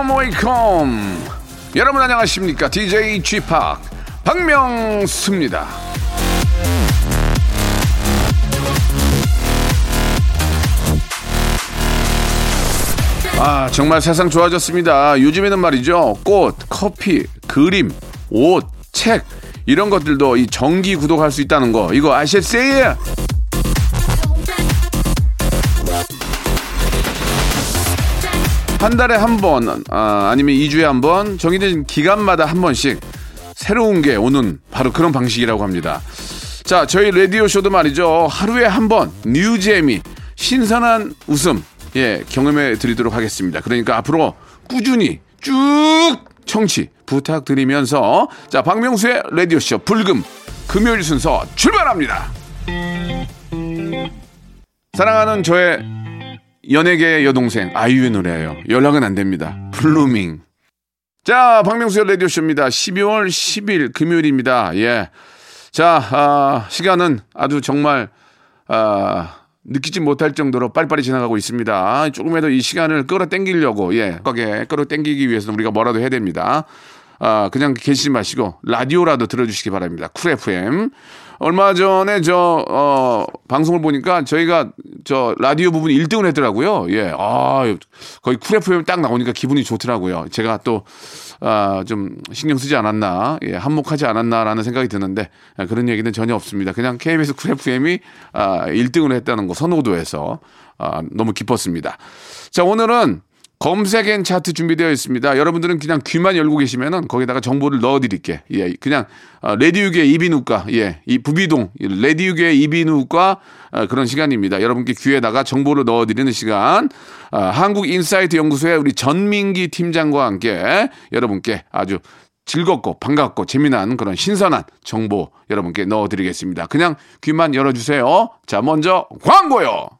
Welcome, welcome. 여러분 안녕하십니까? DJ Chip 박명수입니다. 아, 정말 세상 좋아졌습니다. 요즘에는 말이죠. 꽃, 커피, 그림, 옷, 책, 이런 것들도 이 정기 구독할 수 있다는 거. 이거 아셨어요? 한 달에 한 번, 아, 아니면 2주에 한 번, 정해진 기간마다 한 번씩 새로운 게 오는 바로 그런 방식이라고 합니다. 자, 저희 라디오쇼도 말이죠. 하루에 한 번, 뉴재미, 신선한 웃음, 예, 경험해 드리도록 하겠습니다. 그러니까 앞으로 꾸준히 쭉 청취 부탁드리면서 자, 박명수의 라디오쇼 불금 금요일 순서 출발합니다. 사랑하는 저의 연예계의 여동생 아이유의 노래예요. 연락은 안 됩니다. Blueming. 자, 박명수의 라디오쇼입니다. 12월 10일 금요일입니다. 예. 자, 아, 시간은 아주 정말 아, 느끼지 못할 정도로 빨리빨리 지나가고 있습니다. 조금이라도 이 시간을 끌어당기려고 예, 가게 끌어당기기 위해서는 우리가 뭐라도 해야 됩니다. 아, 그냥 계시지 마시고 라디오라도 들어주시기 바랍니다. Cool FM. 얼마 전에 저, 어, 방송을 보니까 저희가 저 라디오 부분 1등을 했더라고요. 예. 아, 거의 Cool FM 딱 나오니까 기분이 좋더라고요. 제가 또, 아, 좀 신경 쓰지 않았나, 예, 한몫하지 않았나라는 생각이 드는데 아, 그런 얘기는 전혀 없습니다. 그냥 KBS Cool FM이 아, 1등을 했다는 거 선호도에서 아, 너무 기뻤습니다. 자, 오늘은 검색 and 차트 준비되어 있습니다. 여러분들은 그냥 귀만 열고 계시면은 거기다가 정보를 넣어드릴게. 예, 그냥 어, 레디우계 이비인후과, 예, 이 부비동 레디우계 이비인후과 어, 그런 시간입니다. 여러분께 귀에다가 정보를 넣어드리는 시간. 어, 한국인사이트 연구소의 우리 전민기 팀장과 함께 여러분께 아주 즐겁고 반갑고 재미난 그런 신선한 정보 여러분께 넣어드리겠습니다. 그냥 귀만 열어주세요. 자, 먼저 광고요.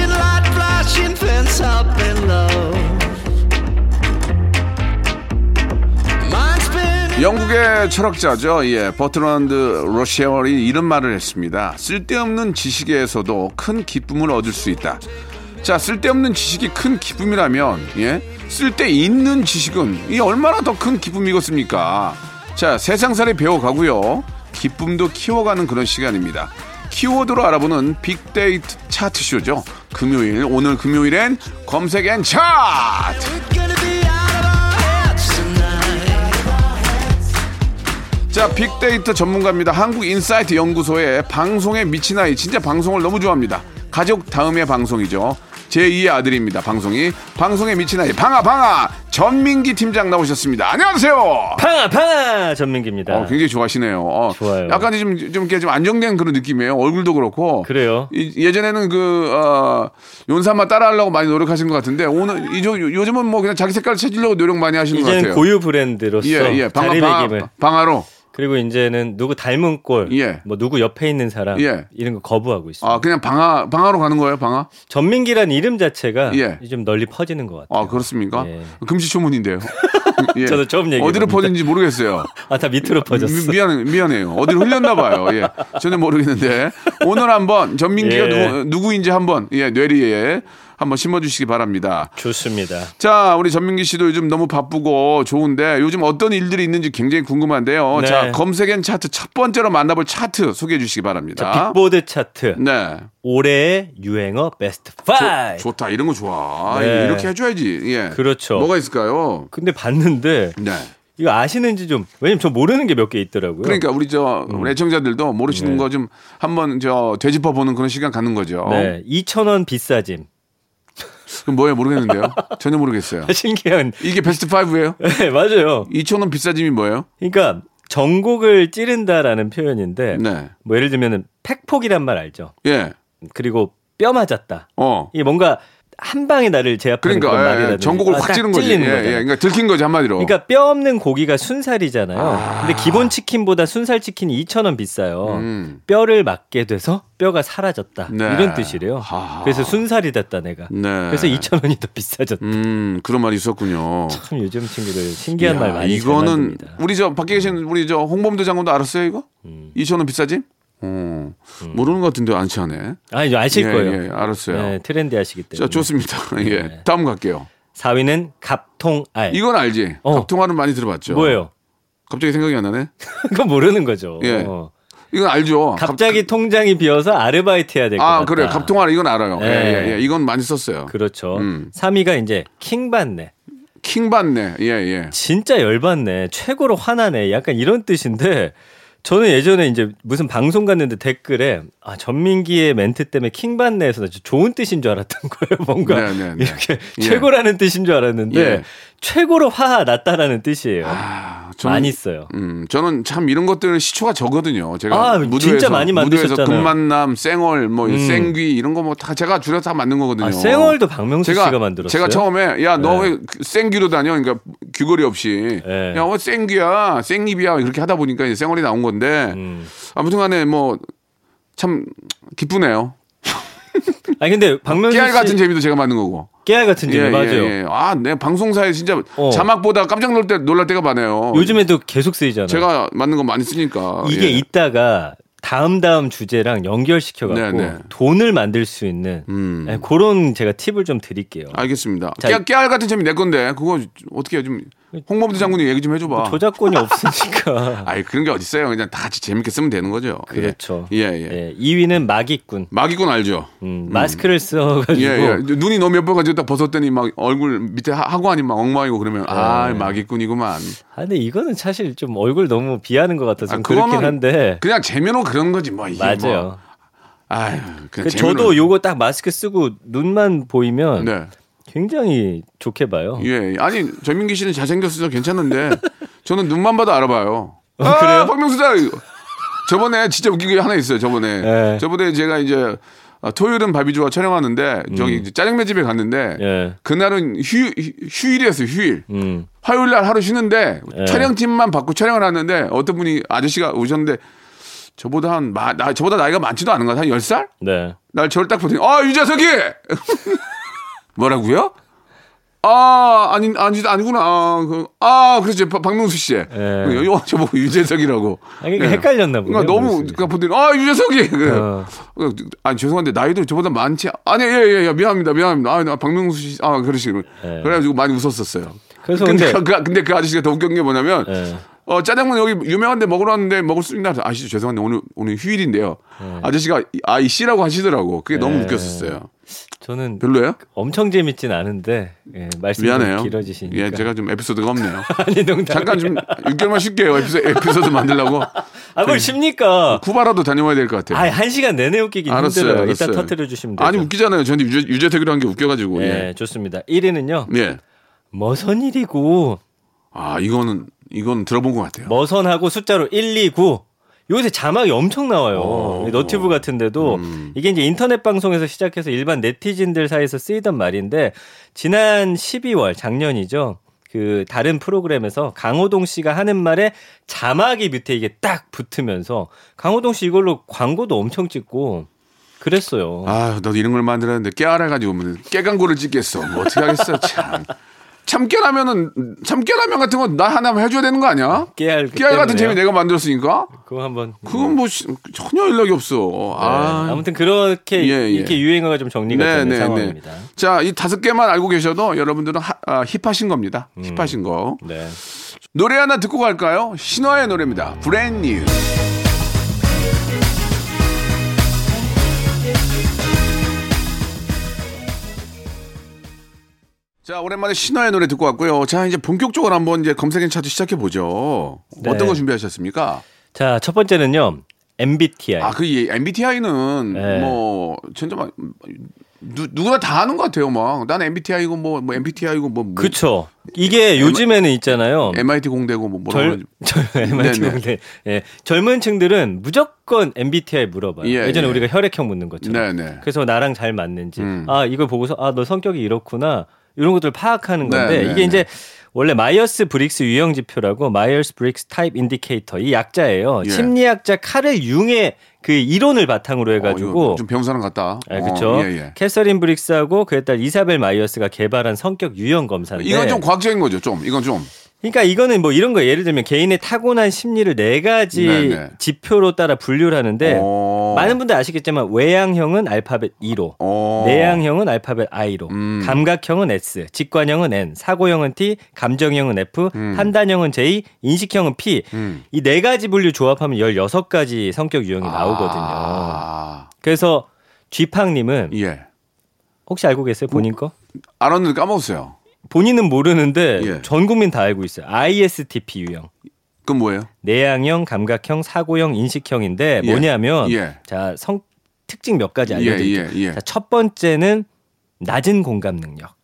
crashing light flashing fence low. Mind spinning. 영국의 철학자죠. 예, 버트런드 러시아월이 이런 말을 했습니다. 쓸데없는 지식에서도 큰 기쁨을 얻을 수 있다. 자, 쓸데없는 지식이 큰 기쁨이라면, 예, 쓸데 있는 지식은 이 얼마나 더 큰 기쁨이겠습니까? 자, 세상살이 배워가고요. 기쁨도 키워가는 그런 시간입니다. 키워드로 알아보는 빅데이터 차트쇼죠. 금요일, 오늘 금요일엔 검색 and 차트! 자, 빅데이터 전문가입니다. 한국인사이트 연구소의 방송에 미친 아이. 진짜 방송을 너무 좋아합니다. 가족 다음의 방송이죠. 제2의 아들입니다. 방송이. 방송에 미친 아이. 방아, 방아! 전민기 팀장 나오셨습니다. 안녕하세요! 방아 전민기입니다. 어, 굉장히 좋아하시네요. 어, 좋아요. 약간 좀, 좀, 이렇게 좀 안정된 그런 느낌이에요. 얼굴도 그렇고. 그래요? 이- 예전에는 그, 어, 윤사마 따라하려고 많이 노력하신 것 같은데, 오늘, 이, 요- 요즘은 뭐 그냥 자기 색깔을 찾으려고 노력 많이 하시는 것 같아요. 고유 브랜드로서 예, 예. 방아, 방아, 방아로. 그리고 이제는 누구 닮은 꼴, 예. 뭐 누구 옆에 있는 사람 예. 이런 거 거부하고 있어요. 아, 그냥 방아, 방아로 가는 거예요, 방아? 전민기란 이름 자체가 예. 좀 널리 퍼지는 것 같아요. 아, 그렇습니까? 예. 금시초문인데요. 예. 저도 처음 얘기해 어디로. 퍼진지 모르겠어요. 아, 다 밑으로 퍼졌어. 미, 미안, 미안해요. 어디로 흘렸나 봐요. 예. 전혀 모르겠는데. 오늘 한번 전민기가 예. 누구, 누구인지 한번, 예, 뇌리에 한번 심어주시기 바랍니다. 좋습니다. 자, 우리 전민기 씨도 요즘 너무 바쁘고 좋은데 요즘 어떤 일들이 있는지 굉장히 궁금한데요. 네. 자, 검색엔 차트 첫 번째로 만나볼 차트 소개해 주시기 바랍니다. 자, 빅보드 차트 네. 올해의 유행어 베스트 5. 좋다. 이런 거 좋아. 네. 이렇게 해줘야지. 예. 그렇죠. 뭐가 있을까요? 근데 봤는데 네. 이거 아시는지 좀 왜냐면 저 모르는 게 몇 개 있더라고요. 그러니까 우리 저 우리 애청자들도 모르시는 네. 거좀 한번 저 되짚어 보는 그런 시간 갖는 거죠. 네, 2,000원 비싸짐. 그럼 뭐예요? 모르겠는데요. 전혀 모르겠어요. 신기한. 이게 베스트 5예요? 네, 맞아요. 2,000원 비싸짐이 뭐예요? 그러니까 전곡을 찌른다라는 표현인데 네. 뭐 예를 들면은 팩폭이란 말 알죠? 예. 그리고 뼈 맞았다. 어. 이게 뭔가 한 방에 나를 제압하는 그런 그러니까 예, 말이라든지 예, 전곡을 아, 확딱 찌른 거지. 예, 예. 그러니까 들킨 거지 한마디로. 그러니까 뼈 없는 고기가 순살이잖아요. 아. 근데 기본 치킨보다 순살 치킨이 2,000원 비싸요. 음. 뼈를 맞게 돼서 뼈가 사라졌다. 네. 이런 뜻이래요. 하하. 그래서 순살이 됐다 내가. 네. 그래서 2,000원이 더 비싸졌다. 음, 그런 말이 있었군요. 참 요즘 친구들 신기한 야, 말 많이 잘 이거는. 우리 저 밖에 계신 우리 저 홍범도 장군도 알았어요 이거? 음. 2,000원 비싸지? 어. 모르는 것 같은데 안 치하네. 아, 이제 아실 예, 거예요. 예, 알았어요. 네, 트렌디 하시기 때문에. 자, 좋습니다. 예. 네. 다음 갈게요. 4위는 갑통알. 이건 알지? 어. 갑통화는 많이 들어봤죠. 뭐예요? 갑자기 생각이 안 나네. 그건 모르는 거죠. 예. 어. 이건 알죠. 갑자기 통장이 비어서 아르바이트 해야 될것 갑, 같다. 아, 그래. 갑통화 이건 알아요. 예, 네. 예, 예. 이건 많이 썼어요. 그렇죠. 음. 3위가 이제 킹받네. 킹받네. 예, 예. 진짜 열받네. 최고로 화나네. 약간 이런 뜻인데 저는 예전에 이제 무슨 방송 갔는데 댓글에 아 전민기의 멘트 때문에 킹 받네에서 좋은 뜻인 줄 알았던 거예요. 뭔가 네, 네, 네. 이렇게 예. 최고라는 뜻인 줄 알았는데 예. 최고로 화 났다라는 뜻이에요. 아, 저는, 많이 써요. 음, 저는 참 이런 것들 시초가 적거든요. 제가 아, 무도에서, 진짜 많이 무도에서 만드셨잖아요. 금만남, 쌩얼, 뭐 음. 생귀 이런 거 뭐 다 제가 줄여서 다 만든 거거든요. 아, 쌩얼도 박명수 제가 씨가 만들었어요. 제가 처음에 야너 네. 왜 생귀로 다녀? 그러니까 귀걸이 없이 네. 야뭐 생귀야, 생입이야 이렇게 하다 보니까 이제 생얼이 나온 건데 음. 아무튼간에 뭐 참 기쁘네요. 아니 근데 박명수 깨알 씨 같은 재미도 제가 만든 거고. 깨알 같은 재미 맞아요. 예. 아, 내 방송사에 진짜 어. 자막 보다 깜짝 놀랄 때 놀랄 때가 많아요. 요즘에도 계속 쓰이잖아요. 제가 만든 거 많이 쓰니까 이게 예. 있다가 다음 다음 주제랑 연결시켜 갖고 네, 네. 돈을 만들 수 있는 음. 네, 그런 제가 팁을 좀 드릴게요. 알겠습니다. 자, 깨알, 깨알 같은 재미 내 건데 그거 어떻게 해? 좀 홍범도 장군이 얘기 좀 해줘봐. 저작권이 없으니까. 아이 그런 게 어딨어요. 그냥 다 같이 재밌게 쓰면 되는 거죠. 예. 그렇죠. 예, 예. 예, 2위는 마기꾼. 마기꾼 알죠? 음, 마스크를 써가지고 예, 예. 눈이 너무 몇번 가지고 딱 벗었더니 막 얼굴 밑에 하- 하관이 막 엉망이고 그러면 아 네. 마기꾼이구만. 아, 근데 이거는 사실 좀 얼굴 너무 비하는 것 같아서 아, 좀 그렇긴 한데. 그냥 재미로 그런 거지 뭐 이게 맞아요. 뭐. 아유, 그냥 그 재미로. 저도 요거 딱 마스크 쓰고 눈만 보이면 네. 굉장히 좋게 봐요. 예. 아니 전민기 씨는 잘생겼어서 괜찮은데 저는 눈만 봐도 알아봐요. 아, 어, 그래요? 박명수다. 저번에 진짜 웃긴 게 하나 있어요. 저번에 네. 저번에 제가 이제 아, 토요일은 바비주와 촬영하는데 저기 이제 짜장면 집에 갔는데 음. 예. 그날은 휴, 휴일이었어요. 휴일. 음. 화요일 날 하루 쉬는데 예. 촬영팀만 받고 촬영을 하는데 어떤 분이 아저씨가 오셨는데 저보다 한 마, 나, 저보다 나이가 많지도 않은 것 같아. 한 10살? 네. 날 저를 딱 보더니 아 유재석이 뭐라고요? 아 아니 아니 아니구나 아, 그, 아 그렇지 박- 박명수 씨 예. 요 저보고 유재석이라고 아, 그러니까 예. 헷갈렸나 보네요. 그러니까 너무. 그러니까 보더니 아 유재석이 그래 어. 아 죄송한데 나이도 저보다 많지 아니 예 예 예, 미안합니다 미안합니다 아나 박명수 씨 아 그러시고 예. 그래가지고 많이 웃었었어요 그래서 근데 근데 그, 근데 그 아저씨가 더 웃긴 게 뭐냐면 예. 어, 짜장면 여기 유명한데 먹으러 왔는데 먹을 수 있나? 아시죠? 죄송한데 오늘 오늘 휴일인데요. 아저씨가 아이 씨라고 하시더라고. 그게 너무 네. 웃겼었어요. 저는 별로예요? 엄청 재밌진 않은데 예, 말씀이 미안해요. 좀 길어지시니까. 예, 제가 좀 에피소드가 없네요. 아니 농담. 잠깐 좀 6개월만 쉴게요. 에피소드, 에피소드 만들려고. 아 뭘 쉽니까? 쿠바라도 다녀와야 될 것 같아요. 아, 한 시간 내내 웃기긴 알았어요, 힘들어요. 알았어요. 이따 터트려 주시면 돼요. 아니 웃기잖아요. 저한테 유재, 유재석이라는 게 웃겨가지고. 예, 예. 좋습니다. 1위는요. 예. 머선 일이고 아 이거는 이건 들어본 것 같아요. 머선하고 숫자로 129. 요새 자막이 엄청 나와요. 어. 너튜브 같은데도 음. 이게 이제 인터넷 방송에서 시작해서 일반 네티즌들 사이에서 쓰이던 말인데 지난 12월 작년이죠. 그 다른 프로그램에서 강호동 씨가 하는 말에 자막이 밑에 이게 딱 붙으면서 강호동 씨 이걸로 광고도 엄청 찍고 그랬어요. 아, 너 이런 걸 만들었는데 깨알아 가지고 뭐 깨광고를 찍겠어. 뭐 어떻게 하겠어, 참. 참깨라면은 참깨라면 같은 거나 하나 해줘야 되는 거 아니야? 깨알 그 깨알 같은 재미? 내가 만들었으니까 그거 한번 그건 뭐 시- 전혀 연락이 없어. 아, 네, 아무튼 그렇게 예, 예. 이렇게 유행어가 좀 정리가 되는 상황입니다. 자, 이 다섯 개만 알고 계셔도 여러분들은 하- 아, 힙하신 겁니다. 힙하신 거. 네. 노래 하나 듣고 갈까요? 신화의 노래입니다. Brand New. 자, 오랜만에 신화의 노래 듣고 왔고요. 자, 이제 본격적으로 한번 이제 검색 and 차트 시작해 보죠. 네. 어떤 거 준비하셨습니까? 자, 첫 번째는요. MBTI. 아, 그 MBTI는 네. 뭐 진짜 막 누, 누구나 다 하는 것 같아요. 막 나는 MBTI고 뭐, 뭐 MBTI고 뭐, 뭐 그쵸. 이게 요즘에는 있잖아요. MIT 공대고 뭐 뭐라고 젊, 젊, MIT 네네. 공대. 예. 젊은 층들은 무조건 MBTI 물어봐요. 예, 예, 전에 예. 우리가 혈액형 묻는 것처럼. 네네. 그래서 나랑 잘 맞는지. 음. 아, 이걸 보고서 아, 너 성격이 이렇구나. 이런 것들을 파악하는 건데 네, 네, 이게 네. 이제 원래 마이어스 브릭스 유형 지표라고 Myers-Briggs Type Indicator 이 약자예요. 예. 심리학자 카를 융의 그 이론을 바탕으로 해 가지고 어, 좀 사람 같다. 아, 그렇죠. 어, 예, 예. 캐서린 브릭스하고 그의 딸 이사벨 마이어스가 개발한 성격 유형 검사인데 이건 좀 과학적인 거죠. 좀 이건 좀. 그러니까 이거는 뭐 이런 거 예를 들면 개인의 타고난 심리를 네 가지 네네. 지표로 따라 분류를 하는데 어. 많은 분들 아시겠지만 외향형은 알파벳 E로 어. 내향형은 알파벳 I로 음. 감각형은 S 직관형은 N 사고형은 T 감정형은 F 판단형은 J 인식형은 P 음. 이네 가지 분류 조합하면 16가지 성격 유형이 나오거든요. 아, 그래서 쥐팡 님은 예. 혹시 알고 계세요 본인 거? 알았는데 까먹었어요. 본인은 모르는데 예. 전 국민 다 알고 있어요. ISTP 유형. 그건 뭐예요? 내향형, 감각형, 사고형, 인식형인데 예. 뭐냐면 예. 자, 성 특징 몇 가지 예, 알려 드릴게요. 예, 예. 자, 첫 번째는 낮은 공감 능력.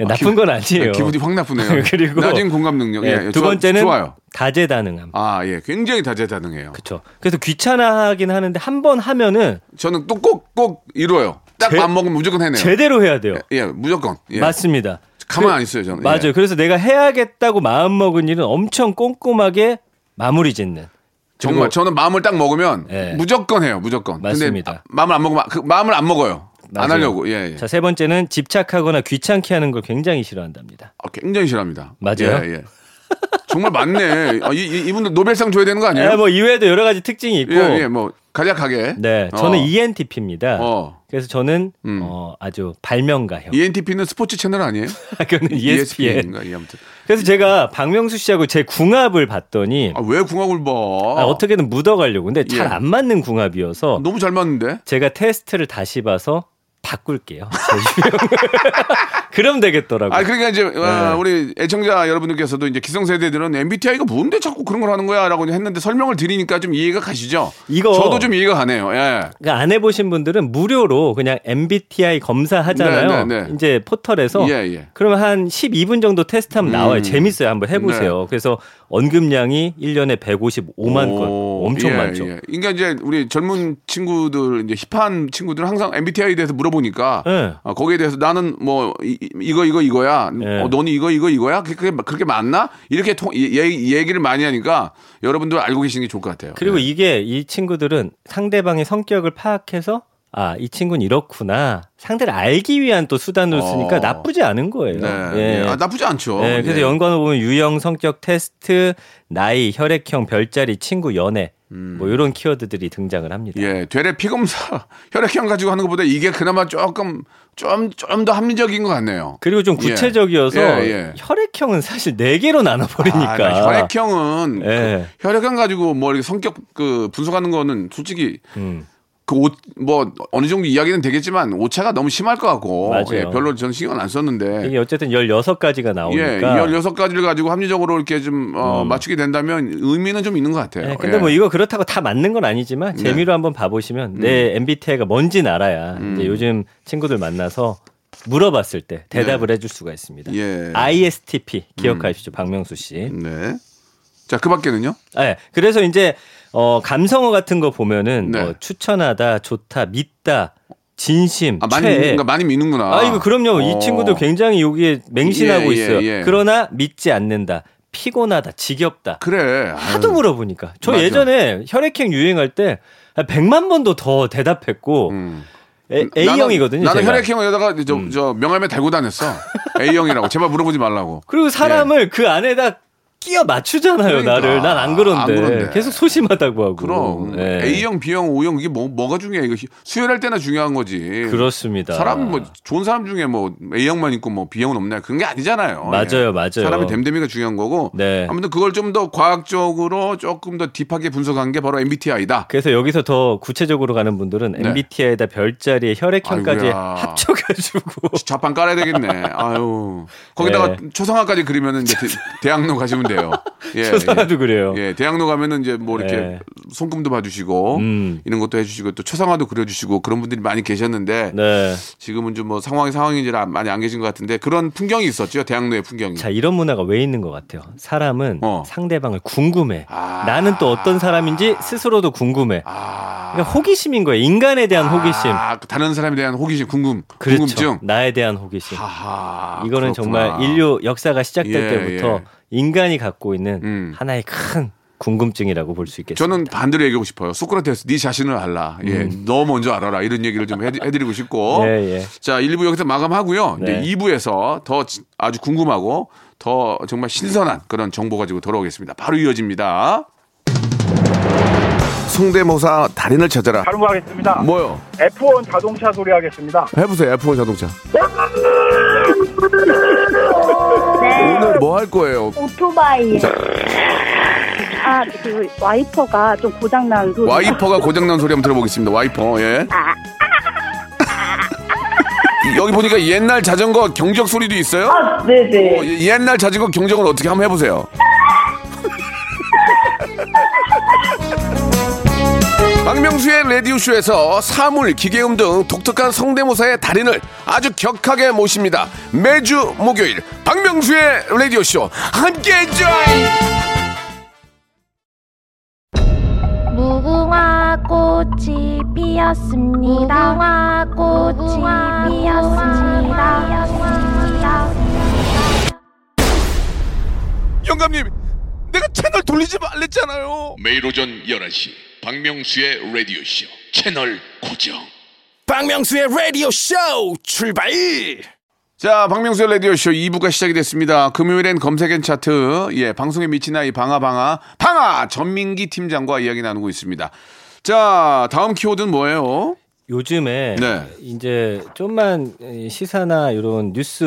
예, 나쁜 건 아니에요. 기분이 확 나쁘네요. 그리고 낮은 공감 능력. 예, 예, 두 번째는 좋아요. 다재다능함. 아, 예. 굉장히 다재다능해요. 그렇죠. 그래서 귀찮아하긴 하는데 한 번 하면은 저는 또 꼭꼭 이뤄요. 딱 제- 맘 먹으면 무조건 해내요. 제대로 해야 돼요. 예, 무조건. 예. 맞습니다. 가만 그- 안 있어요, 저는. 맞아요. 예. 그래서 내가 해야겠다고 마음 먹은 일은 엄청 꼼꼼하게 마무리 짓는. 정말 저는 마음을 딱 먹으면 예. 무조건 해요, 무조건. 맞습니다. 근데 마음을 안 먹으면 그 마음을 안 먹어요. 안 맞아요. 하려고. 예, 예. 자, 세 번째는 집착하거나 귀찮게 하는 걸 굉장히 싫어한답니다. 아, 굉장히 싫어합니다. 맞아요? 예, 예. 정말 맞네. 아, 이, 이, 이 분들 노벨상 줘야 되는 거 아니에요? 예, 뭐 이외에도 여러 가지 특징이 있고. 예, 예, 뭐 간략하게. 네, 저는 어. ENTP입니다. 어. 그래서 저는 음. 어, 아주 발명가형. ENTP는 스포츠 채널 아니에요? 그거는 ESPN. ESPN인가? 예, 아무튼. 그래서 제가 박명수 씨하고 제 궁합을 봤더니 아, 왜 궁합을 봐? 아, 어떻게든 묻어가려고. 근데 잘 예. 안 맞는 궁합이어서 너무 잘 맞는데? 제가 테스트를 다시 봐서 바꿀게요. 그럼 되겠더라고요. 아, 그러니까 이제 어, 네. 우리 애청자 여러분들께서도 이제 기성세대들은 MBTI가 뭔데 자꾸 그런 걸 하는 거야 라고 했는데 설명을 드리니까 좀 이해가 가시죠? 이거 저도 좀 이해가 가네요. 예. 그러니까 안 해보신 분들은 무료로 그냥 MBTI 검사하잖아요. 네, 네, 네. 이제 포털에서. 예, 예. 그러면 한 12분 정도 테스트하면 음. 나와요. 재밌어요. 한번 해보세요. 그래서 언급량이 1년에 155만 건. 오, 엄청 예, 많죠. 예. 그러니까 이제 우리 젊은 친구들 이제 힙한 친구들 은 항상 MBTI에 대해서 물어보니까 네. 아, 거기에 대해서 나는 뭐 이, 거 이거 이거야. 네. 어, 너는 이거 이거 이거야. 그게 그렇게 맞나? 이렇게 통, 얘, 얘기를 많이 하니까 여러분들 알고 계시는 게 좋을 것 같아요. 그리고 예. 이게 이 친구들은 상대방의 성격을 파악해서 아, 이 친구는 이렇구나. 상대를 알기 위한 또 수단으로 쓰니까 어. 나쁘지 않은 거예요. 네, 예. 예. 아, 나쁘지 않죠. 네, 그래서 예. 연관을 보면 유형, 성격 테스트, 나이, 혈액형, 별자리, 친구, 연애 뭐 이런 키워드들이 등장을 합니다. 음. 예, 되레 피검사 혈액형 가지고 하는 것보다 이게 그나마 조금 좀 좀 더 합리적인 것 같네요. 그리고 좀 예. 구체적이어서 예, 예. 혈액형은 사실 네 개로 나눠 아, 버리니까. 나 혈액형은 예. 그 혈액형 가지고 뭐 이렇게 성격 그 분석하는 거는 솔직히 음. 그 옷 뭐 어느 정도 이야기는 되겠지만 오차가 너무 심할 것 같고 맞아요. 예, 별로 저는 신경 안 썼는데 이게 어쨌든 16가지가 나오니까. 예, 16가지를 가지고 합리적으로 이렇게 좀 어, 음. 맞추게 된다면 의미는 좀 있는 것 같아요. 네, 근데 예. 뭐 이거 그렇다고 다 맞는 건 아니지만 네. 재미로 한번 봐보시면 내 MBTI가 뭔진 알아야 음. 이제 요즘 친구들 만나서 물어봤을 때 대답을 해줄 수가 있습니다. 네. 예. ISTP 기억하시죠, 박명수 씨. 네. 자, 그 밖에는요? 네, 그래서 이제 어, 감성어 같은 거 보면은 네. 뭐 추천하다, 좋다, 믿다, 진심, 아, 많이 최애. 믿는가 많이 믿는구나. 아, 이거 그럼요. 어. 이 친구도 굉장히 여기에 맹신하고 예, 예, 있어요. 예. 그러나 믿지 않는다, 피곤하다, 지겹다. 그래. 하도 아유. 물어보니까. 저 맞아. 예전에 혈액형 유행할 때 100만 번도 더 대답했고 음. A, A형이거든요. 나는, 나는 제가. 음. 혈액형에다가 저, 저 명함에 달고 다녔어. A형이라고. 제발 물어보지 말라고. 그리고 사람을 그 안에다 끼어 맞추잖아요, 그러니까. 나를. 난 안 그런데. 안 그런데. 계속 소심하다고 하고. 그럼 예. A형, B형, O형 이게 뭐 뭐가 중요해? 이거 수혈할 때나 중요한 거지. 그렇습니다. 사람 뭐 좋은 사람 중에 뭐 A형만 있고 뭐 B형은 없냐 그런 게 아니잖아요. 맞아요, 예. 맞아요. 사람의 됨됨이가 중요한 거고. 네. 아무튼 그걸 좀 더 과학적으로 조금 더 딥하게 분석한 게 바로 MBTI다. 그래서 여기서 더 구체적으로 가는 분들은 네. MBTI에다 별자리에 혈액형까지 아이고야. 합쳐가지고 좌판 깔아야 되겠네. 아유. 거기다가 네. 초성화까지 그리면 이제 대, 대학로 가시면 돼요. 예, 초상화도 그래요. 예, 대학로 가면은 이제 뭐 이렇게 예. 손금도 봐주시고 음. 이런 것도 해주시고 또 초상화도 그려주시고 그런 분들이 많이 계셨는데 네. 지금은 좀 뭐 상황이 상황인지 많이 안 계신 것 같은데 그런 풍경이 있었죠. 대학로의 풍경이. 자 이런 문화가 왜 있는 것 같아요. 사람은 어. 상대방을 궁금해. 아. 나는 또 어떤 사람인지 스스로도 궁금해. 아, 그러니까 호기심인 거예요. 인간에 대한 호기심. 아, 다른 사람에 대한 호기심, 궁금, 그렇죠. 궁금증. 나에 대한 호기심. 하하. 이거는 그렇구나. 정말 인류 역사가 시작될 예, 때부터 예. 인간이 갖고 있는 음. 하나의 큰 궁금증이라고 볼 수 있겠습니다. 저는 반대로 얘기하고 싶어요. 소크라테스, 네 자신을 알라. 예, 너 먼저 알아라. 이런 얘기를 좀 해, 해드리고 싶고. 음. 예, 예. 자, 1부 여기서 마감하고요. 네. 이제 2부에서 더 지- 아주 궁금하고 더 정말 신선한 그런 정보 가지고 돌아오겠습니다. 바로 이어집니다. 성대모사 달인을 찾아라. 다른 거 하겠습니다. 뭐요? F1 자동차 소리 하겠습니다. 해보세요. F1 자동차. 네, 오늘 뭐 할 거예요? 오토바이. 아, 그 와이퍼가 좀 고장난 소리. 와이퍼가 고장난 소리 한번 들어보겠습니다. 와이퍼, 예. 여기 보니까 옛날 자전거 경적 소리도 있어요? 네네. 어, 예- 옛날 자전거 경적은 어떻게 한번 해보세요. 박명수의 라디오쇼에서 사물, 기계음 등 독특한 성대모사의 달인을 아주 격하게 모십니다. 매주 목요일 박명수의 라디오쇼 함께해 줘요. 무궁화 꽃이 피었습니다. 무궁화 꽃이 피었습니다. 영감님, 내가 채널 돌리지 말랬잖아요. 매일 오전 11시 박명수의 라디오 쇼 채널 고정. 박명수의 라디오 쇼 출발 자, 박명수의 라디오쇼 2부가 시작이 됐습니다. 금요일엔 검색엔 차트, 예, 방송에 미친 아이 방아방아, 방아! 전민기 팀장과 이야기 나누고 있습니다. 자, 다음 키워드는 뭐예요? 요즘에 네. 이제 좀만 시사나 이런 뉴스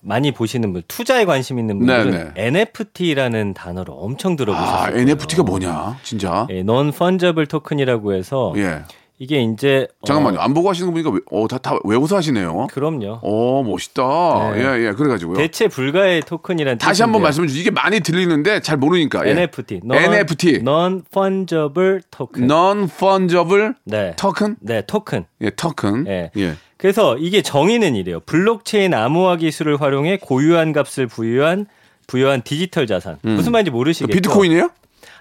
많이 보시는 분, 투자에 관심 있는 분들은 네, NFT라는 단어를 엄청 들어보셨을 아. NFT가 뭐냐, 진짜? 예, non fungible token이라고 해서 예. 이게 이제 잠깐만요. 어, 안 보고 하시는 거 보니까, 왜- 어, 다, 다 외워서 하시네요. 그럼요. 어, 멋있다. 네. 예, 예, 그래가지고요. 대체 불가의 토큰이란 다시 한번. 말씀해 주세요. 이게 많이 들리는데 잘 모르니까. 예. NFT, NFT. non fungible token. Non-fungible 네, token? 네 토큰. 예, 토큰. 예. 예. 그래서 이게 정의는 이래요. 블록체인 암호화 기술을 활용해 고유한 값을 부여한 부여한 디지털 자산. 무슨 말인지 모르시겠죠? 음. 비트코인이에요?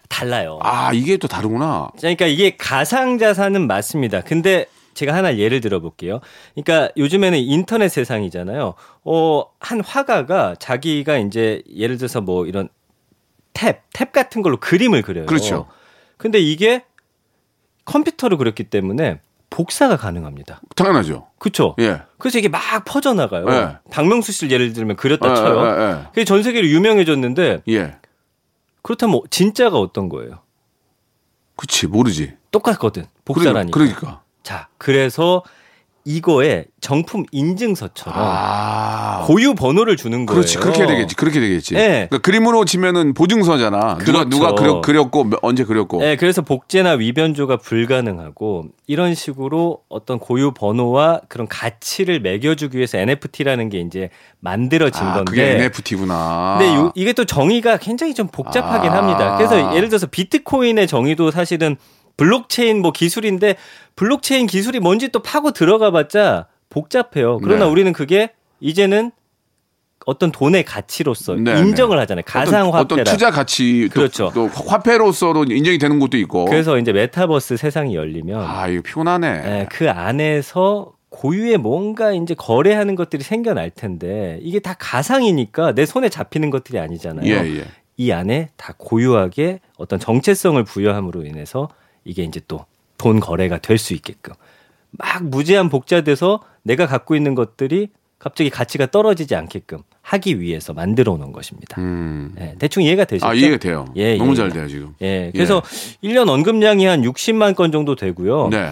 달라요. 아, 이게 또 다르구나. 그러니까 이게 가상 자산은 맞습니다. 근데 제가 하나 예를 들어 볼게요. 그러니까 요즘에는 인터넷 세상이잖아요. 어, 한 화가가 자기가 이제 예를 들어서 뭐 이런 탭, 탭 같은 걸로 그림을 그려요. 그렇죠. 근데 이게 컴퓨터로 그렸기 때문에 복사가 가능합니다. 당연하죠. 그렇죠? 예. 그래서 이게 막 퍼져 나가요. 네. 박명수 씨를 예를 들면 그렸다 예, 쳐요. 예, 예. 그게 전 세계로 유명해졌는데 예. 그렇다면 진짜가 어떤 거예요? 그치, 모르지. 똑같거든. 복사라니까. 그러니까. 그러니까. 자, 그래서 이거에 정품 인증서처럼 아. 고유 번호를 주는 거예요. 그렇지. 그렇게 되겠지. 그렇게 되겠지. 네. 그러니까 그림으로 치면은 보증서잖아. 누가, 그렇죠. 누가 그려, 그렸고, 몇- 언제 그렸고. 네, 그래서 복제나 위변조가 불가능하고 이런 식으로 어떤 고유 번호와 그런 가치를 매겨주기 위해서 NFT라는 게 이제 만들어진 아, 건데. 그게 NFT구나. 근데 요- 이게 또 정의가 굉장히 좀 복잡하긴 아. 합니다. 그래서 예를 들어서 비트코인의 정의도 사실은 블록체인 뭐 기술인데 블록체인 기술이 뭔지 또 파고 들어가 봤자 복잡해요. 그러나 네. 우리는 그게 이제는 어떤 돈의 가치로서 네, 인정을 하잖아요. 가상 어떤, 어떤. 투자 가치 또, 그렇죠. 또 화폐로서도 인정이 되는 것도 있고. 그래서 이제 메타버스 세상이 열리면 아, 이거 피곤하네. 예, 그 안에서 고유의 뭔가 이제 거래하는 것들이 생겨날 텐데 이게 다 가상이니까 내 손에 잡히는 것들이 아니잖아요. 예, 예. 이 안에 다 고유하게 어떤 정체성을 부여함으로 인해서 이게 이제 또 돈 거래가 될 수 있게끔 막 무제한 복제돼서 내가 갖고 있는 것들이 갑자기 가치가 떨어지지 않게끔 하기 위해서 만들어 놓은 것입니다. 음. 예, 대충 이해가 되시죠? 아, 이해가 돼요. 예, 너무 예. 잘 돼요, 지금. 예, 그래서 일 1년 언급량이 한 60만 건 정도 되고요. 네.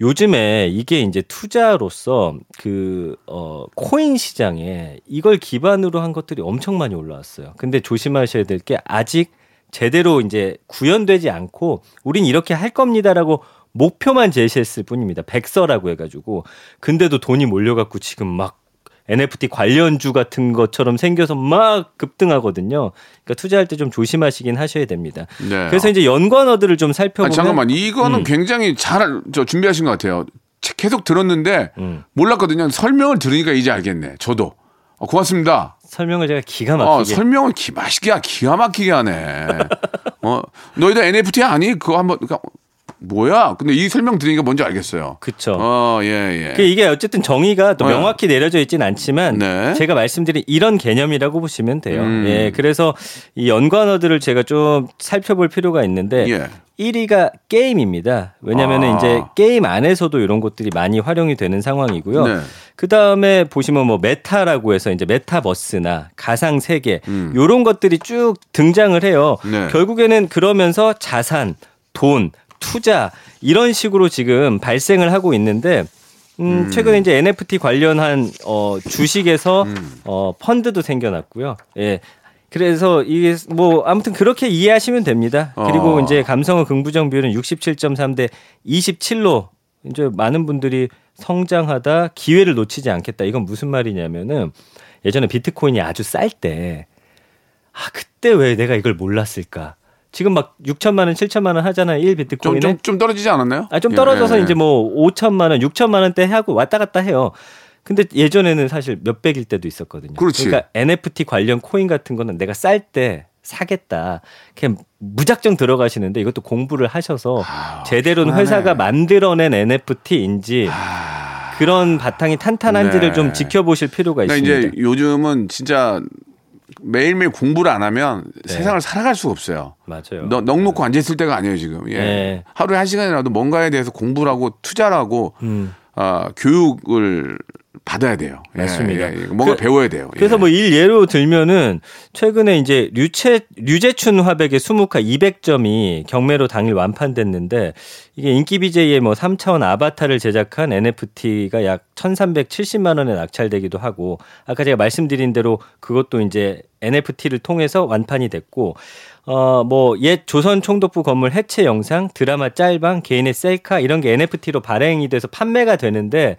요즘에 이게 이제 투자로서 그, 어, 코인 시장에 이걸 기반으로 한 것들이 엄청 많이 올라왔어요. 근데 조심하셔야 될 게 아직 제대로 이제 구현되지 않고 우린 이렇게 할 겁니다라고 목표만 제시했을 뿐입니다. 백서라고 해가지고. 근데도 돈이 몰려갖고 지금 막 NFT 관련주 같은 것처럼 생겨서 막 급등하거든요. 그러니까 투자할 때 좀 조심하시긴 하셔야 됩니다. 네. 그래서 이제 연관어들을 좀 살펴보면 아니, 잠깐만 이거는 음. 굉장히 잘 저 준비하신 것 같아요. 계속 들었는데 음. 몰랐거든요. 설명을 들으니까 이제 알겠네. 저도. 어, 고맙습니다. 설명을 제가 기가 어, 막히게 설명을 기, 맛있게 기가 막히게 하네. 어, 너희도 NFT 아니? 그거 한번 그러니까 뭐야? 근데 이 설명 들으니까 뭔지 알겠어요. 그쵸. 어, 예, 예. 그 이게 어쨌든 정의가 또 어. 명확히 내려져 있진 않지만 네. 제가 말씀드린 이런 개념이라고 보시면 돼요. 음. 예, 그래서 이 연관어들을 제가 좀 살펴볼 필요가 있는데 예. 1위가 게임입니다. 왜냐면은 아. 이제 게임 안에서도 이런 것들이 많이 활용이 되는 상황이고요. 네. 그 다음에 보시면 뭐 메타라고 해서 이제 메타버스나 가상 세계 음. 요런 것들이 쭉 등장을 해요. 네. 결국에는 그러면서 자산, 돈, 투자 이런 식으로 지금 발생을 하고 있는데 음, 최근에 이제 NFT 관련한 어 주식에서 음. 어 펀드도 생겨났고요. 예. 그래서 이게 뭐 아무튼 그렇게 이해하시면 됩니다. 그리고 어. 이제 감성어 긍부정 비율은 67.3 대 27로 이제 많은 분들이 성장하다 기회를 놓치지 않겠다. 이건 무슨 말이냐면은 예전에 비트코인이 아주 쌀 때 아, 그때 왜 내가 이걸 몰랐을까? 지금 막 6천만 원, 7천만 원 하잖아요. 1 좀, 비트코인에. 좀, 좀 떨어지지 않았나요? 아, 좀 예, 떨어져서 예, 예. 이제 뭐 5천만 원, 6천만 원대 하고 왔다 갔다 해요. 근데 예전에는 사실 몇백일 때도 있었거든요. 그렇지. 러니까 NFT 관련 코인 같은 거는 내가 쌀 때 사겠다. 그냥 무작정 들어가시는데 이것도 공부를 하셔서 제대로는 희한하네. 회사가 만들어낸 NFT인지 그런 바탕이 탄탄한지를 네. 좀 지켜보실 필요가 그러니까 있습니다. 이제 요즘은 진짜 매일매일 공부를 안 하면 네. 세상을 살아갈 수가 없어요. 맞아요. 너, 넉 놓고 앉아있을 때가 아니에요, 지금. 예. 네. 하루에 한 시간이라도 뭔가에 대해서 공부를 하고 투자를 하고, 음. 아, 교육을 받아야 돼요. 예, 맞습니다. 예, 예. 뭔가 그- 배워야 돼요. 예. 그래서 뭐 일 예로 들면은 최근에 이제 류체 류재춘 화백의 수묵화 200점이 경매로 당일 완판됐는데 이게 인기 BJ의 뭐 3차원 아바타를 제작한 NFT가 약 1,370만 원에 낙찰되기도 하고 아까 제가 말씀드린 대로 그것도 이제 NFT를 통해서 완판이 됐고 어 뭐 옛 조선 총독부 건물 해체 영상, 드라마 짤방, 개인의 셀카 이런 게 NFT로 발행이 돼서 판매가 되는데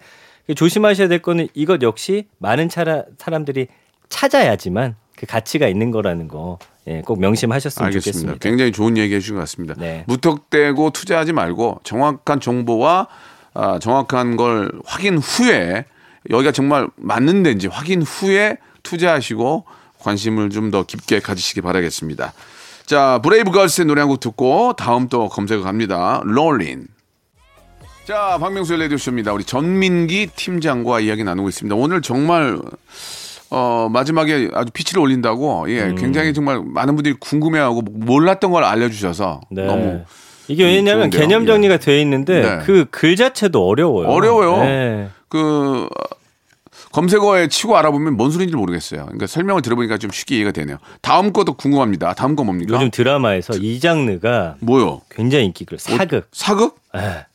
조심하셔야 될 거는 이것 역시 많은 차라, 사람들이 찾아야지만 그 가치가 있는 거라는 거. 예, 꼭 명심하셨으면 알겠습니다. 좋겠습니다. 굉장히 좋은 얘기 해주신 것 같습니다. 네. 무턱대고 투자하지 말고 정확한 정보와 아, 정확한 걸 확인 후에 여기가 정말 맞는 데인지 확인 후에 투자하시고 관심을 좀 더 깊게 가지시기 바라겠습니다. 자, 브레이브 걸스의 노래 한 곡 듣고 다음 또 검색어 갑니다. 롤린. 자, 박명수의 레디오쇼입니다. 우리 전민기 팀장과 이야기 나누고 있습니다. 오늘 정말 어, 마지막에 아주 피치를 올린다고, 예, 음. 굉장히 정말 많은 분들이 궁금해하고 몰랐던 걸 알려주셔서 네. 너무 이게 왜냐하면 좋은데요. 개념 정리가 돼 있는데 네. 그글 자체도 어려워요. 어려워요. 네. 그 어, 검색어에 치고 알아보면 뭔 소리인지 모르겠어요. 그러니까 설명을 들어보니까 좀 쉽게 이해가 되네요. 다음 것도 궁금합니다. 다음 거 뭡니까? 요즘 드라마에서 이 장르가 뭐요? 굉장히 인기가 사극. 사극? 예.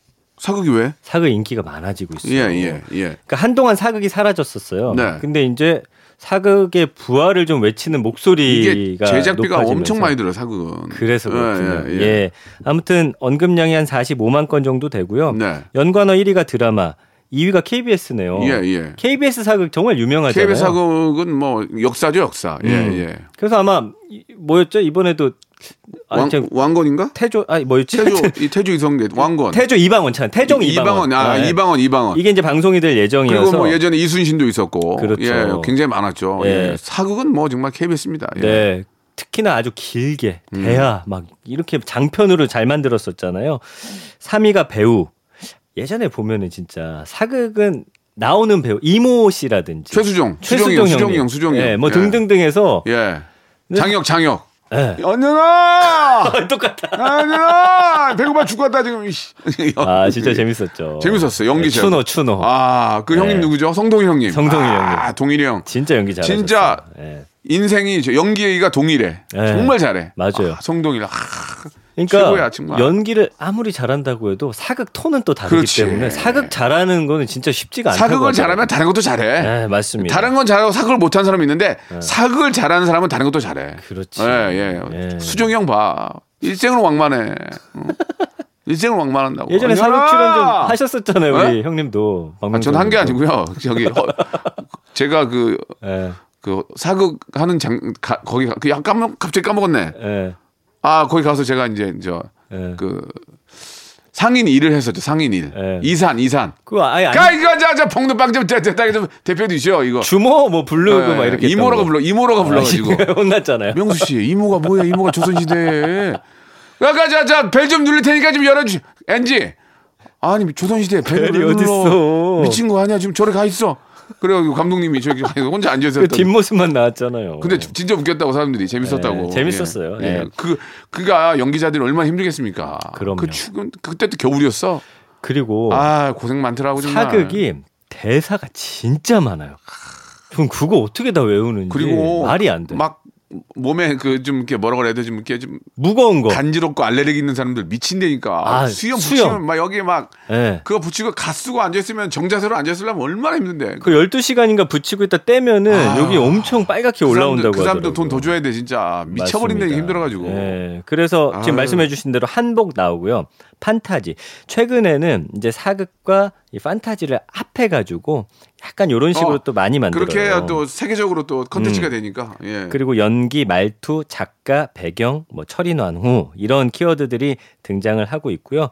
사극이 왜? 사극 인기가 많아지고 있어요. 예, 예, 예. 그러니까 한동안 사극이 사라졌었어요. 네. 근데 이제 사극의 부활을 좀 외치는 목소리가 제작비가 높아지면서 엄청 많이 들어요, 사극은. 그래서 그렇군요. 예, 예, 예, 예. 아무튼 언급량이 한 45만 건 정도 되고요. 네. 연관어 1위가 드라마, 2위가 KBS네요. 예, 예. KBS 사극 정말 유명하잖아요. KBS 사극은 뭐 역사죠, 역사. 예, 음. 예. 그래서 아마 이- 뭐였죠? 이번에도 아, 왕, 저 왕건인가? 태조 아니 뭐였지? 태조, 이 태조 이성계, 왕건. 태조 이방원 참. 태종 이방원. 이방원, 아, 네. 이방원, 이방원. 이게 이제 방송이 될 예정이어서 그리고 뭐 예전에 이순신도 있었고. 그렇죠. 예, 굉장히 많았죠. 예. 예. 사극은 뭐 정말 KBS입니다. 예. 네. 특히나 아주 길게 음. 대야 막 이렇게 장편으로 잘 만들었었잖아요. 3위가 배우. 예전에 보면은 진짜 사극은 나오는 배우 이모 씨라든지 최수종, 최수종 수종이 형. 수종이 형, 수종이 형. 예, 뭐 예. 등등등해서 예. 네. 장혁, 장혁. 예. 언제나! 똑같다. 언제나! 배고파 죽겠다, 지금. 아 진짜 재밌었죠. 재밌었어요. 연기 잘. 추노 추노. 아, 그 형님 네. 누구죠? 성동일 형님. 성동일 아, 형님. 동일이 형. 진짜 연기 잘하셨어요. 진짜 예. 인생이 저 연기가 동일해. 네. 정말 잘해. 맞아요. 아, 성동일. 아, 그러니까 최고야. 연기를 아무리 잘한다고 해도 사극 톤은 또 다르기 그렇지. 때문에 사극 잘하는 거는 진짜 쉽지가 않다고 사극을 하더라고요. 잘하면 다른 것도 잘해. 네, 맞습니다. 다른 건 잘하고 사극을 못하는 사람이 있는데 사극을 잘하는 사람은 다른 것도 잘해. 그렇지. 예, 예. 예. 수종이 형 봐. 일생을 왕만해. 어? 일생을 왕만한다고. 예전에! 사극 출연 좀 하셨었잖아요, 우리 네? 형님도. 아, 전한 게 아니고요. 저기 허- 제가 그, 예. 그 사극 하는 장, 가, 거기, 가- 그 약간 갑자기 까먹었네. 예. 아, 거기 가서 제가 이제, 저, 예. 그, 상인 일을 했었죠, 상인 일. 예. 이산, 이산. 그거 아예 안 가, 이거, 자, 자, 봉도빵 좀, 대, 대, 대, 좀 대표해주시오, 이거. 주모 뭐 부르고 예, 막 이렇게 했던 거. 불러, 이모라가 불러가지고. 아, 혼났잖아요. 명수 씨, 이모가 뭐야? 이모가 조선시대에. 아까 자, 자, 벨좀 누릴 테니까 좀 열어주시. 엔지. 아니, 조선시대에 벨을 벨이 왜 눌러? 어딨어? 미친 거 아니야? 지금 저리 가 있어. 그래가지고 감독님이 저기 혼자 앉아서 그 했던. 뒷모습만 나왔잖아요. 근데 진짜 웃겼다고 사람들이 재밌었다고. 예, 재밌었어요. 예. 예. 그 그가 연기자들이 얼마나 힘들겠습니까? 그럼요. 그 추운 그때 또 겨울이었어. 그리고 아 고생 많더라고 정말. 사극이 대사가 진짜 많아요. 전 그거 어떻게 다 외우는지 그리고 말이 안 돼. 막 몸에 그 좀 이렇게 뭐라 그래야 돼? 좀 이렇게 좀 무거운 거. 간지럽고 알레르기 있는 사람들 미친다니까. 아, 수염 수염. 붙이면 막 여기에 막 예. 그거 붙이고 가 쓰고 앉아 있으면 정자세로 앉아 있으려면 얼마나 힘든데. 그 12시간인가 붙이고 있다 떼면은 아. 여기 엄청 빨갛게 올라온다고 그 사람들. 돈더 줘야 돼 진짜 미쳐버린다니 맞습니다. 힘들어 가지고. 예. 그래서 지금 아유. 말씀해 주신 대로 한복 나오고요. 판타지. 최근에는 이제 사극과 이 판타지를 합해 가지고 약간 이런 식으로 어, 또 많이 만들어요. 그렇게 해야 또 세계적으로 또 컨텐츠가 음. 되니까. 예. 그리고 연기, 말투, 작가, 배경, 뭐 철인왕후 이런 키워드들이 등장을 하고 있고요.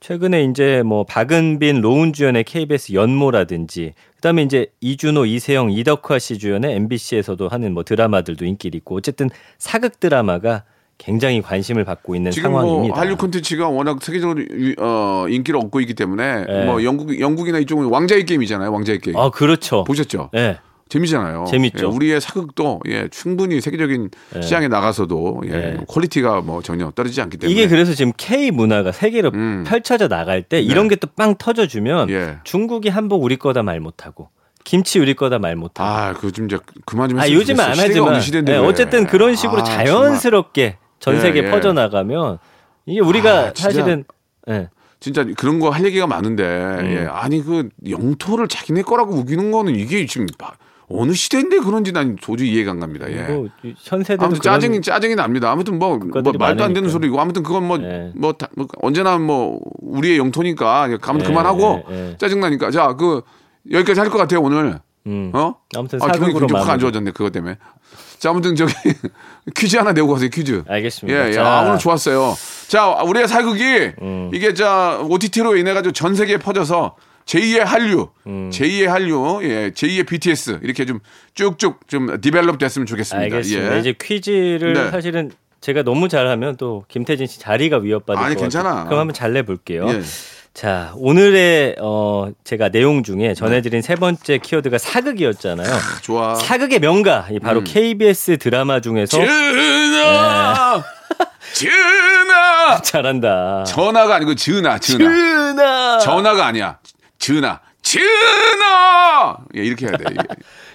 최근에 이제 뭐 박은빈, 로운 주연의 KBS 연모라든지 그다음에 이제 이준호, 이세영, 이덕화 씨 주연의 MBC에서도 하는 뭐 드라마들도 인기를 있고 어쨌든 사극 드라마가 굉장히 관심을 받고 있는 지금 상황입니다. 뭐 한류 콘텐츠가 워낙 세계적으로 유- 어, 인기를 얻고 있기 때문에 네. 뭐 영국 영국이나 이쪽은 왕좌의 게임이잖아요. 왕좌의 게임. 아 그렇죠. 보셨죠? 예. 재밌잖아요. 재밌죠. 예, 우리의 사극도 예, 충분히 세계적인 예. 시장에 나가서도 예, 예. 퀄리티가 뭐 전혀 떨어지지 않기 때문에 이게 그래서 지금 K 문화가 세계로 음. 펼쳐져 나갈 때 이런 게 또 빵 터져주면 예. 중국이 한복 우리 거다 말 못하고 김치 우리 거다 말 못하고 아, 그좀 이제 그만 좀 아, 했으면 요즘은 안 하지만 예, 왜. 어쨌든 그런 식으로 아, 자연스럽게 전 예, 세계에 예. 퍼져나가면 이게 우리가 아, 진짜. 사실은 예. 진짜 그런 거 할 얘기가 많은데 음. 예. 아니 그 영토를 자기네 거라고 우기는 거는 이게 지금 막 어느 시대인데 그런지 난 도저히 이해가 안 갑니다. 예. 뭐현 세대도 아무튼 짜증이 짜증이 납니다. 아무튼 뭐, 뭐 말도 안 되는. 소리고 아무튼 그건 뭐, 예. 뭐, 다- 뭐 언제나 뭐 우리의 영토니까 가면 예, 그만하고 예, 예. 짜증 나니까 자 그 여기까지 할 것 같아요 오늘. 음. 어? 아무튼 아, 기분이 굉장히 마무리. 좋아졌네 그것 때문에. 자 아무튼 저기 퀴즈 하나 내고 가세요 퀴즈. 알겠습니다. 예, 예. 자, 아, 오늘 좋았어요. 자, 우리의 사극이 음. 이게 자 OTT로 인해 가지고 전 세계에 퍼져서 제2의 한류, 음. 제2의 한류, 예, 제2의 BTS 이렇게 좀 쭉쭉 좀 디벨롭 됐으면 좋겠습니다. 알겠습니다. 예. 이제 퀴즈를 네. 사실은 제가 너무 잘하면 또 김태진 씨 자리가 위협받을 아니, 것 괜찮아. 같아요. 그럼 한번 잘 내볼게요. 예. 자, 오늘의 어 제가 내용 중에 전해드린 세 번째 키워드가 사극이었잖아요. 좋아. 사극의 명가, 이 바로 음. KBS 드라마 중에서 전하, 전하. 잘한다. 전화가 아니고 전화, 전화. 전하. 전화가 아니야. 전화, 전화. 예, 이렇게 해야 돼.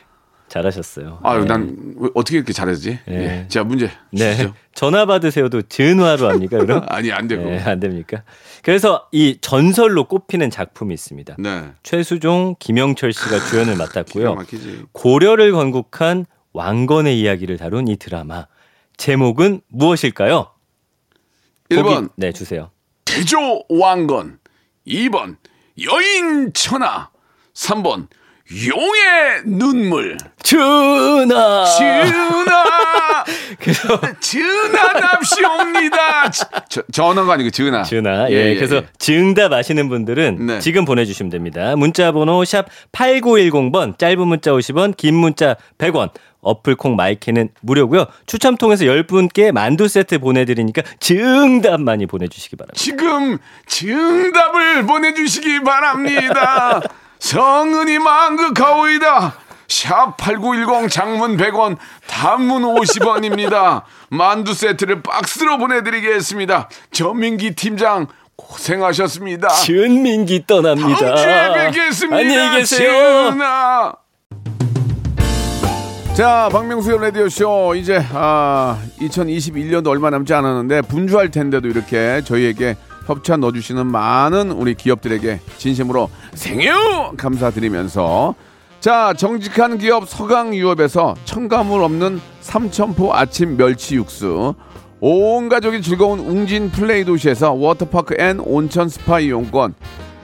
잘하셨어요. 아유, 네. 난 왜- 어떻게 이렇게 잘하지? 네. 예. 자, 문제 네. 주시죠. 전화 받으세요도 전화로 합니까, 그럼? 아니, 안 되고. 네, 안 됩니까? 그래서 이 전설로 꼽히는 작품이 있습니다. 네. 최수종, 김영철 씨가 주연을 맡았고요. 고려를 건국한 왕건의 이야기를 다룬 이 드라마. 제목은 무엇일까요? 1번 보기- 네, 주세요. 대조 왕건 2번 여인 천하 3번 용의 눈물 전하! 전하 그래서 전하답시옵니다 저- 전화가 아니고 전화 전화. 예, 그래서 정답 아시는 분들은 네. 지금 보내주시면 됩니다. 문자 번호 샵 8910번, 짧은 문자 50원, 긴 문자 100원. 어플 콩 마이크는 무료고요. 추첨 통해서 10분께 만두 세트 보내드리니까 정답 많이 보내주시기 바랍니다. 지금 정답을 보내주시기 바랍니다 성은이 망극하오이다 샵 8910 장문 100원 단문 50원입니다 만두 세트를 박스로 보내드리겠습니다 전민기 팀장 고생하셨습니다 전민기 떠납니다. 다음 주에 뵙겠습니다. 안녕히 계세요. 지은아. 자, 박명수의 라디오 쇼 이제 아 2021년도 얼마 남지 않았는데 분주할 텐데도 이렇게 저희에게 협찬 넣어주시는 많은 우리 기업들에게 진심으로 thank you 감사드리면서. 자 정직한 기업 서강유업에서 첨가물 없는 삼천포 아침 멸치 육수 온 가족이 즐거운 웅진 플레이 도시에서 워터파크 and 온천 스파 이용권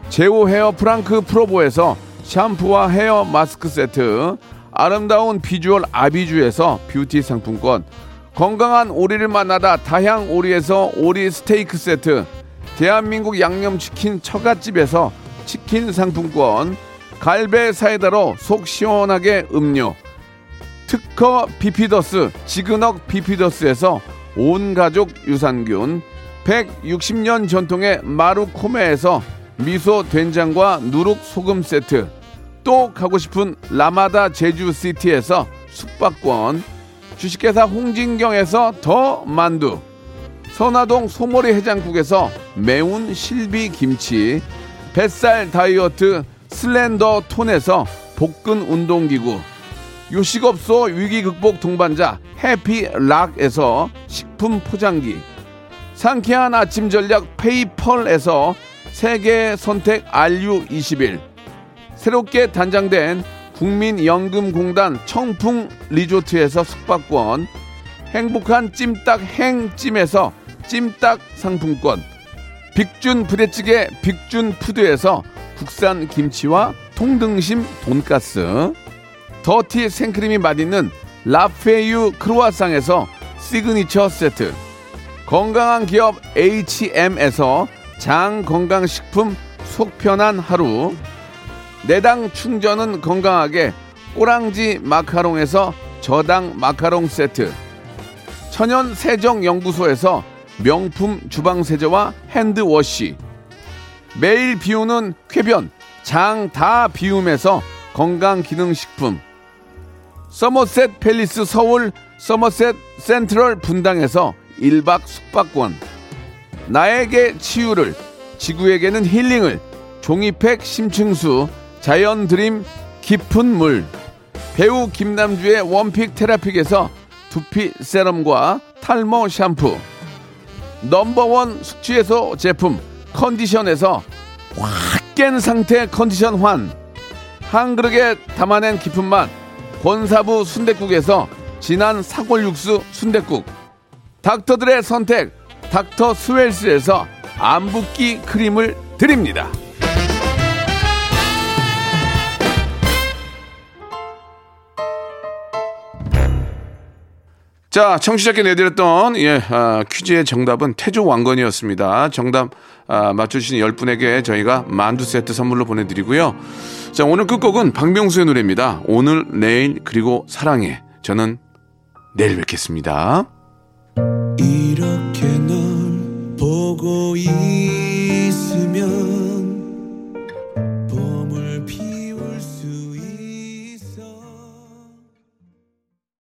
제오 헤어 프랑크 프로보에서 샴푸와 헤어 마스크 세트, 아름다운 비주얼 아비주에서 뷰티 상품권, 건강한 오리를 만나다 다향 오리에서 오리 스테이크 세트, 대한민국 양념치킨 처갓집에서 치킨 상품권, 갈배 사이다로 속 시원하게 음료, 특허 비피더스 지근억 비피더스에서 온 가족 유산균 160년 전통의 마루코메에서 미소 된장과 누룩 소금 세트 또 가고 싶은 라마다 제주시티에서 숙박권 주식회사 홍진경에서 더 만두 선화동 소머리 해장국에서 매운 실비 김치 뱃살 다이어트 슬렌더 톤에서 복근 운동기구 요식업소 위기 극복 동반자 해피락에서 식품 포장기 상쾌한 아침 전략 페이펄에서 세계 선택 RU21 새롭게 단장된 국민연금공단 청풍 리조트에서 숙박권 행복한 찜닭 행찜에서 찜닭 상품권. 빅준 부대찌개 빅준 푸드에서 국산 김치와 통등심 돈가스. 더티 생크림이 맛있는 라페유 크루아상에서 시그니처 세트. 건강한 기업 H&M에서 장 건강식품 속편한 하루. 내당 충전은 건강하게 꼬랑지 마카롱에서 저당 마카롱 세트. 천연 세정 연구소에서 명품 주방 세제와 hand wash. 매일 비우는 쾌변 장 다 비움에서 건강 기능 식품. 서머셋 팰리스 서울 서머셋 센트럴 분당에서 1박 숙박권. 나에게 치유를 지구에게는 힐링을 종이팩 심층수 자연 드림 깊은 물. 배우 김남주의 one pick 테라픽에서 두피 세럼과 탈모 샴푸 number one 숙취해소 제품 컨디션에서 확 깬 상태 컨디션 환. 한 그릇에 담아낸 깊은 맛. 권사부 순댓국에서 진한 사골육수 순댓국. 닥터들의 선택 닥터 스웰스에서 안붓기 크림을 드립니다. 자, 청취자께 내드렸던 예, 아, 퀴즈의 정답은 태조 왕건이었습니다. 정답 아, 맞추신 10분에게 저희가 만두 세트 선물로 보내드리고요. 자, 오늘 끝곡은 박명수의 노래입니다. 오늘, 내일, 그리고 사랑해. 저는 내일 뵙겠습니다. 이렇게 널 보고 있